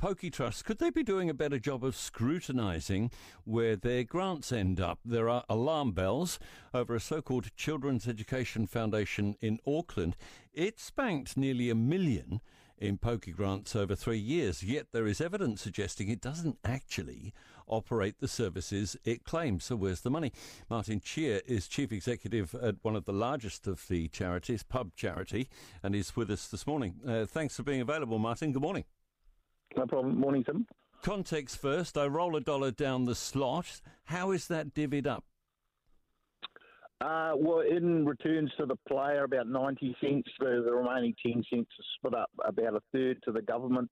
Pokie Trust, could they be doing a better job of scrutinising where their grants end up? There are alarm bells over a so called Children's Education Foundation in Auckland. It spanked nearly a million in Pokie grants over three years, yet there is evidence suggesting it doesn't actually operate the services it claims. So where's the money? Martin Cheer is Chief Executive at one of the largest of the charities, Pub Charity, and is with us this morning. Uh, thanks for being available, Martin. Good morning. No problem. Morning, Tim. Context first. I roll a dollar down the slot. How is that divvied up? Uh, well, in returns to the player, about 90 cents. The, the remaining 10 cents is split up about a third to the government,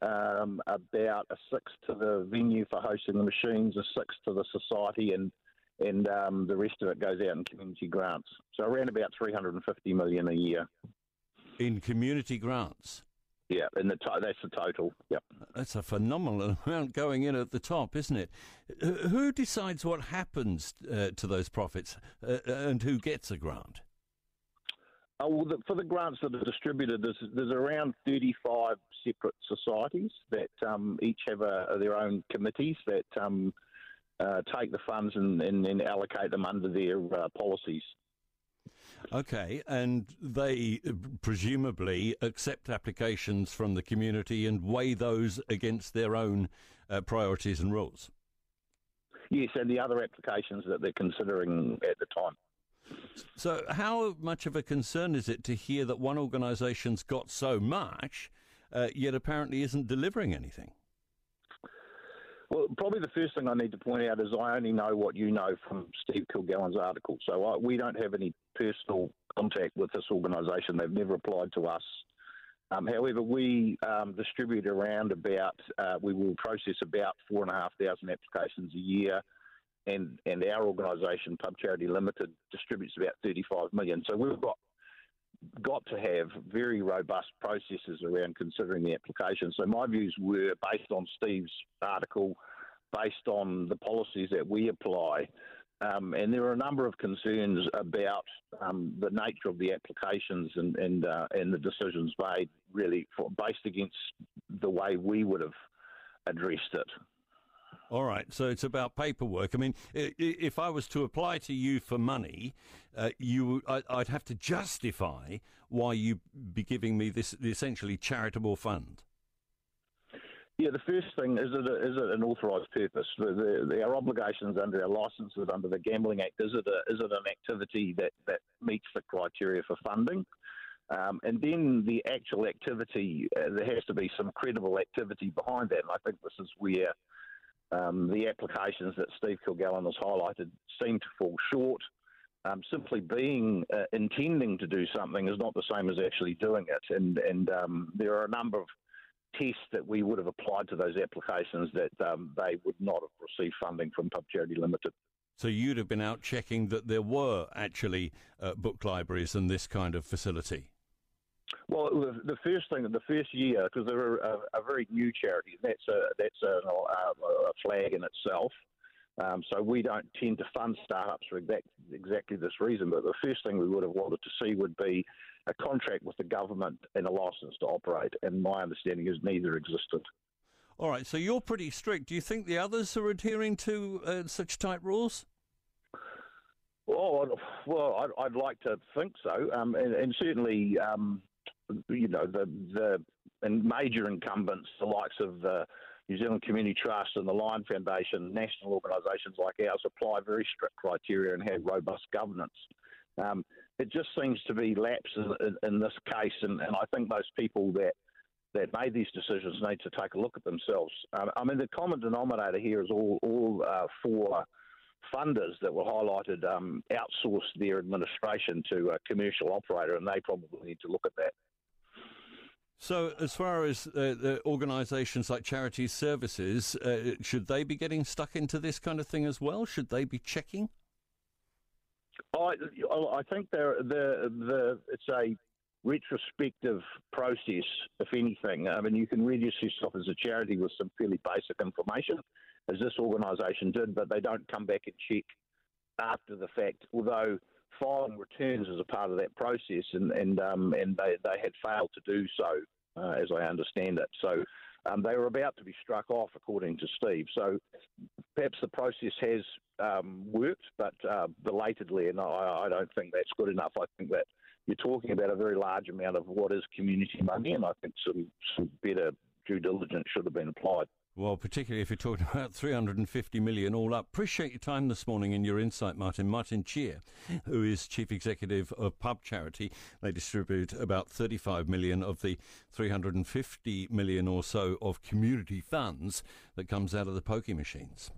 um, about a sixth to the venue for hosting the machines, a sixth to the society, and and um, the rest of it goes out in community grants. So around about 350 million a year. In community grants? Yeah, and the to- that's the total. Yep. That's a phenomenal amount going in at the top, isn't it? Who decides what happens uh, to those profits uh, and who gets a grant? Oh, well, the, for the grants that are distributed, there's, there's around 35 separate societies that um, each have a, their own committees that um, uh, take the funds and, and, and, allocate them under their uh, policies. Okay, and they presumably accept applications from the community and weigh those against their own uh, priorities and rules. Yes, and the other applications that they're considering at the time. So, how much of a concern is it to hear that one organisation's got so much, uh, yet apparently isn't delivering anything? Well, probably the first thing I need to point out is I only know what you know from Steve Kilgallon's article. So I, we don't have any personal contact with this organisation. They've never applied to us. Um, however, we um, distribute around about, uh, we will process about four and a half thousand applications a year, and, and our organisation, Pub Charity Limited, distributes about 35 million. So we've got got to have very robust processes around considering the application. So my views were based on Steve's article, based on the policies that we apply. Um, and there are a number of concerns about um, the nature of the applications and and, uh, and the decisions made, really for, based against the way we would have addressed it. All right, so it's about paperwork. I mean, if I was to apply to you for money, uh, you, I'd have to justify why you be giving me this essentially charitable fund. Yeah, the first thing is it, is it an authorised purpose? The, the, our obligations under our licences under the Gambling Act is it a, is it an activity that, that meets the criteria for funding? Um, and then the actual activity, uh, there has to be some credible activity behind that. And I think this is where um, the applications that Steve Kilgallon has highlighted seem to fall short. Um, simply being uh, intending to do something is not the same as actually doing it, and and um, there are a number of tests that we would have applied to those applications that um, they would not have received funding from Pub Charity Limited. So you'd have been out checking that there were actually uh, book libraries and this kind of facility. Well, the first thing, the first year, because they're a, a, very new charity, that's a that's a, a flag in itself. Um, so we don't tend to fund startups for exact, exactly this reason. But the first thing we would have wanted to see would be a contract with the government and a license to operate. And my understanding is neither existed. All right, so you're pretty strict. Do you think the others are adhering to uh, such tight rules? Well, well, I'd, I'd like to think so, um, and, and, certainly um, you know, the the and major incumbents, the likes of the New Zealand Community Trust and the Lion Foundation, national organisations like ours apply very strict criteria and have robust governance. Um, it just seems to be lapse in, in, in this case, and, and I think those people that that made these decisions need to take a look at themselves. Um, I mean, the common denominator here is all all uh, four funders that were highlighted um, outsourced their administration to a commercial operator, and they probably need to look at that. So, as far as uh, the organisations like Charity Services, uh, should they be getting stuck into this kind of thing as well? Should they be checking? I, I think they're, the the it's a retrospective process, if anything. I mean, you can register yourself as a charity with some fairly basic information, as this organisation did, but they don't come back and check after the fact. Although filing returns as a part of that process, and and um, and they they had failed to do so, uh, as I understand it. So Um, they were about to be struck off, according to Steve. So perhaps the process has um, worked, but uh, belatedly, and I, I don't think that's good enough. I think that you're talking about a very large amount of what is community money, and I think some, some better due diligence should have been applied. Well, particularly if you're talking about 350 million all up. Appreciate your time this morning and your insight, Martin. Martin Cheer, who is Chief Executive of Pub Charity. They distribute about 35 million of the 350 million or so of community funds that comes out of the pokie machines.